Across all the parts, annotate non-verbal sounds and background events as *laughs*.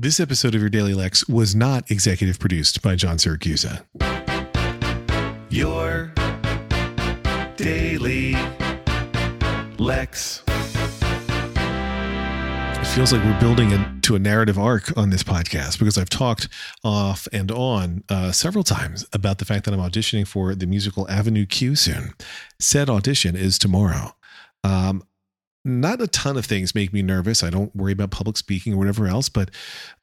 This episode of Your Daily Lex was not executive produced by John Siracusa. Your Daily Lex. It feels like we're building a, to a narrative arc on this podcast because I've talked off and on uh, several times about the fact that I'm auditioning for the musical Avenue Q soon. Said audition is tomorrow. Um, not a ton of things make me nervous. I don't worry about public speaking or whatever else, but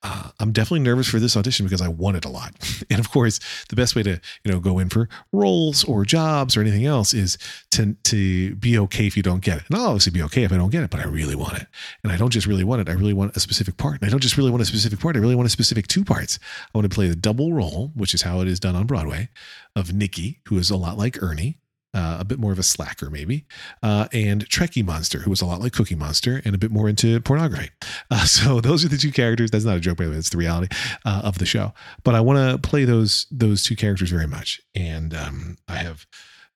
uh, I'm definitely nervous for this audition because I want it a lot. *laughs* And of course, the best way to you know go in for roles or jobs or anything else is to to be okay if you don't get it. And I'll obviously be okay if I don't get it, but I really want it. And I don't just really want it. I really want a specific part. And I don't just really want a specific part. I really want a specific two parts. I want to play the double role, which is how it is done on Broadway, of Nicky, who is a lot like Ernie uh, a bit more of a slacker, maybe, uh, and Trekkie Monster, who was a lot like Cookie Monster and a bit more into pornography. *laughs* Uh, so those are the two characters. That's not a joke, by the way. It's the reality uh, of the show. But I want to play those those two characters very much, and um, I have.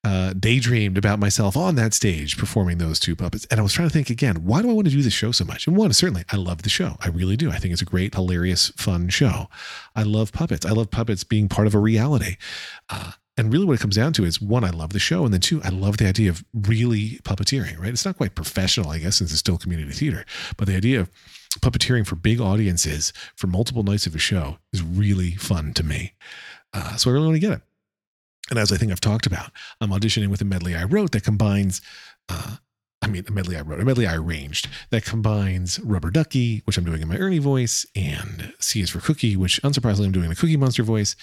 Uh, daydreamed about myself on that stage performing those two puppets. And I was trying to think again, why do I want to do this show so much? And one, certainly, I love the show. I really do. I think it's a great, hilarious, fun show. I love puppets. I love puppets being part of a reality. And really, what it comes down to is one, I love the show. And then two, I love the idea of really puppeteering, right? It's not quite professional, I guess, since it's still community theater, but the idea of puppeteering for big audiences for multiple nights of a show is really fun to me. Uh, so I really want to get it. And as I think I've talked about, I'm auditioning with a medley I wrote that combines, uh, I mean, a medley I wrote, a medley I arranged that combines Rubber Ducky, which I'm doing in my Ernie voice, and C is for Cookie, which unsurprisingly I'm doing the Cookie Monster voice.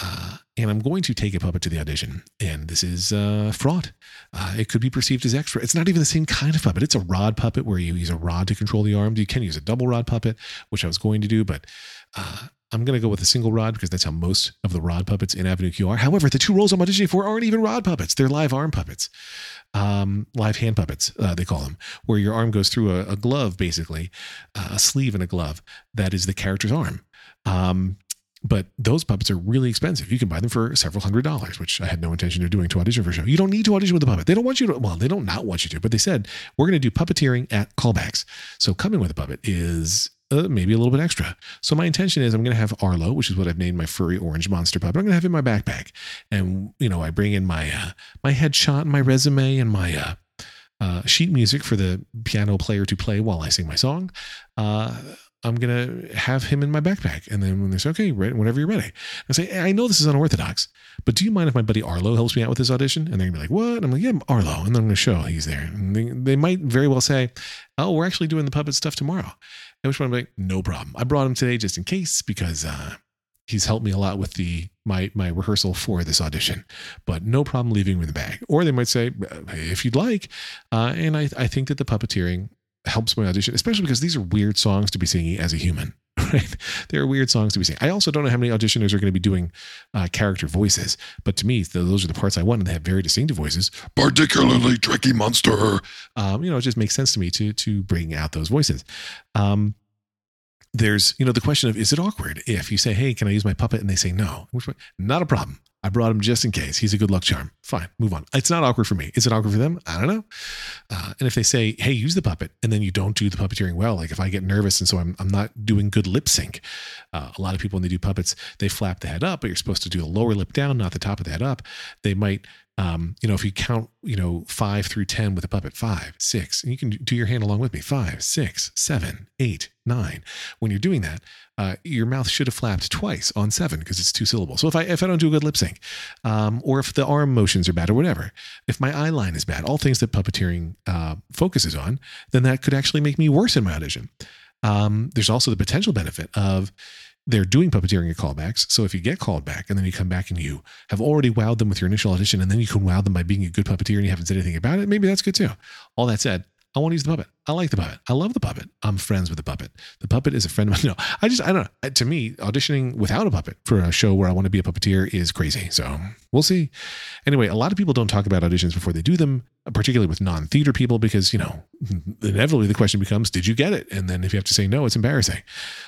Uh, and I'm going to take a puppet to the audition. And this is uh, fraud. Uh, it could be perceived as extra. It's not even the same kind of puppet. It's a rod puppet where you use a rod to control the arms. You can use a double rod puppet, which I was going to do, but uh, I'm going to go with a single rod because that's how most of the rod puppets in Avenue Q are. However, the two roles I'm auditioning for aren't even rod puppets. They're live arm puppets, um, live hand puppets, uh, they call them, where your arm goes through a, a glove, basically, uh, a sleeve and a glove that is the character's arm. Um, but those puppets are really expensive. You can buy them for several hundred dollars, which I had no intention of doing to audition for a show. You don't need to audition with a puppet. They don't want you to, well, they don't not want you to, but they said, we're going to do puppeteering at callbacks. So coming with a puppet is uh, maybe a little bit extra. So my intention is I'm going to have Arlo, which is what I've named my furry orange monster puppet. I'm going to have in my backpack, and you know I bring in my uh, my headshot, and my resume, and my uh, uh, sheet music for the piano player to play while I sing my song. Uh, I'm gonna have him in my backpack. And then when they say, okay, whenever you're ready, I say, I know this is unorthodox, but do you mind if my buddy Arlo helps me out with this audition? And they're gonna be like, what? I'm like, yeah, Arlo. And then I'm gonna show he's there. And they, they might very well say, oh, we're actually doing the puppet stuff tomorrow. At which point I'm like, no problem. I brought him today just in case because uh, he's helped me a lot with the my my rehearsal for this audition. But no problem leaving him in the bag. Or they might say, if you'd like. Uh, and I, I think that the puppeteering helps my audition, especially because these are weird songs to be singing as a human. *laughs* Right? They're weird songs to be singing. I also don't know how many auditioners are going to be doing uh, character voices, but to me, those are the parts I want, and they have very distinctive voices. Particularly Trekkie Monster. Um, you know, it just makes sense to me to to bring out those voices. Um, there's, you know, the question of is it awkward if you say, "Hey, can I use my puppet?" and they say no? Which not a problem. I brought him just in case. He's a good luck charm. Fine, move on. It's not awkward for me. Is it awkward for them? I don't know. Uh, and if they say, "Hey, use the puppet," and then you don't do the puppeteering well, like if I get nervous and so I'm I'm not doing good lip sync. Uh, a lot of people when they do puppets, they flap the head up, but you're supposed to do the lower lip down, not the top of the head up. They might um, you know, if you count, you know, five through 10 with a puppet, five, six, and you can do your hand along with me, five, six, seven, eight, nine. When you're doing that, uh, your mouth should have flapped twice on seven because it's two syllables. So if I, if I don't do a good lip sync, um, or if the arm motions are bad or whatever, if my eye line is bad, all things that puppeteering uh, focuses on, then that could actually make me worse in my audition. Um, there's also the potential benefit of they're doing puppeteering at callbacks. So if you get called back and then you come back and you have already wowed them with your initial audition and then you can wow them by being a good puppeteer and you haven't said anything about it, maybe that's good too. All that said, I want to use the puppet. I like the puppet. I love the puppet. I'm friends with the puppet. The puppet is a friend of mine. *laughs* No, I just, I don't know. To me, auditioning without a puppet for a show where I want to be a puppeteer is crazy. So we'll see. Anyway, a lot of people don't talk about auditions before they do them, particularly with non theater people, because, you know, *laughs* inevitably the question becomes, did you get it? And then if you have to say no, it's embarrassing.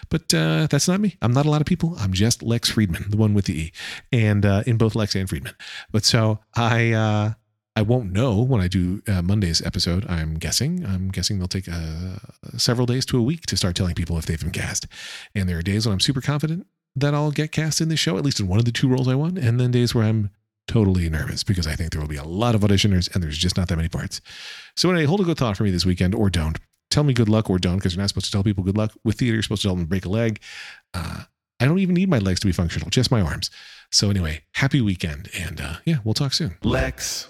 But uh, that's not me. I'm not a lot of people. I'm just Lex Friedman, the one with the E, and uh, in both Lex and Friedman. But so I, uh, I won't know when I do uh, Monday's episode. I'm guessing. I'm guessing they'll take uh, several days to a week to start telling people if they've been cast. And there are days when I'm super confident that I'll get cast in this show, at least in one of the two roles I want, and then days where I'm totally nervous because I think there will be a lot of auditioners and there's just not that many parts. So anyway, hold a good thought for me this weekend or don't. Tell me good luck or don't because you're not supposed to tell people good luck. With theater, you're supposed to tell them to break a leg. Uh, I don't even need my legs to be functional, just my arms. So anyway, happy weekend. And uh, yeah, we'll talk soon. Lex.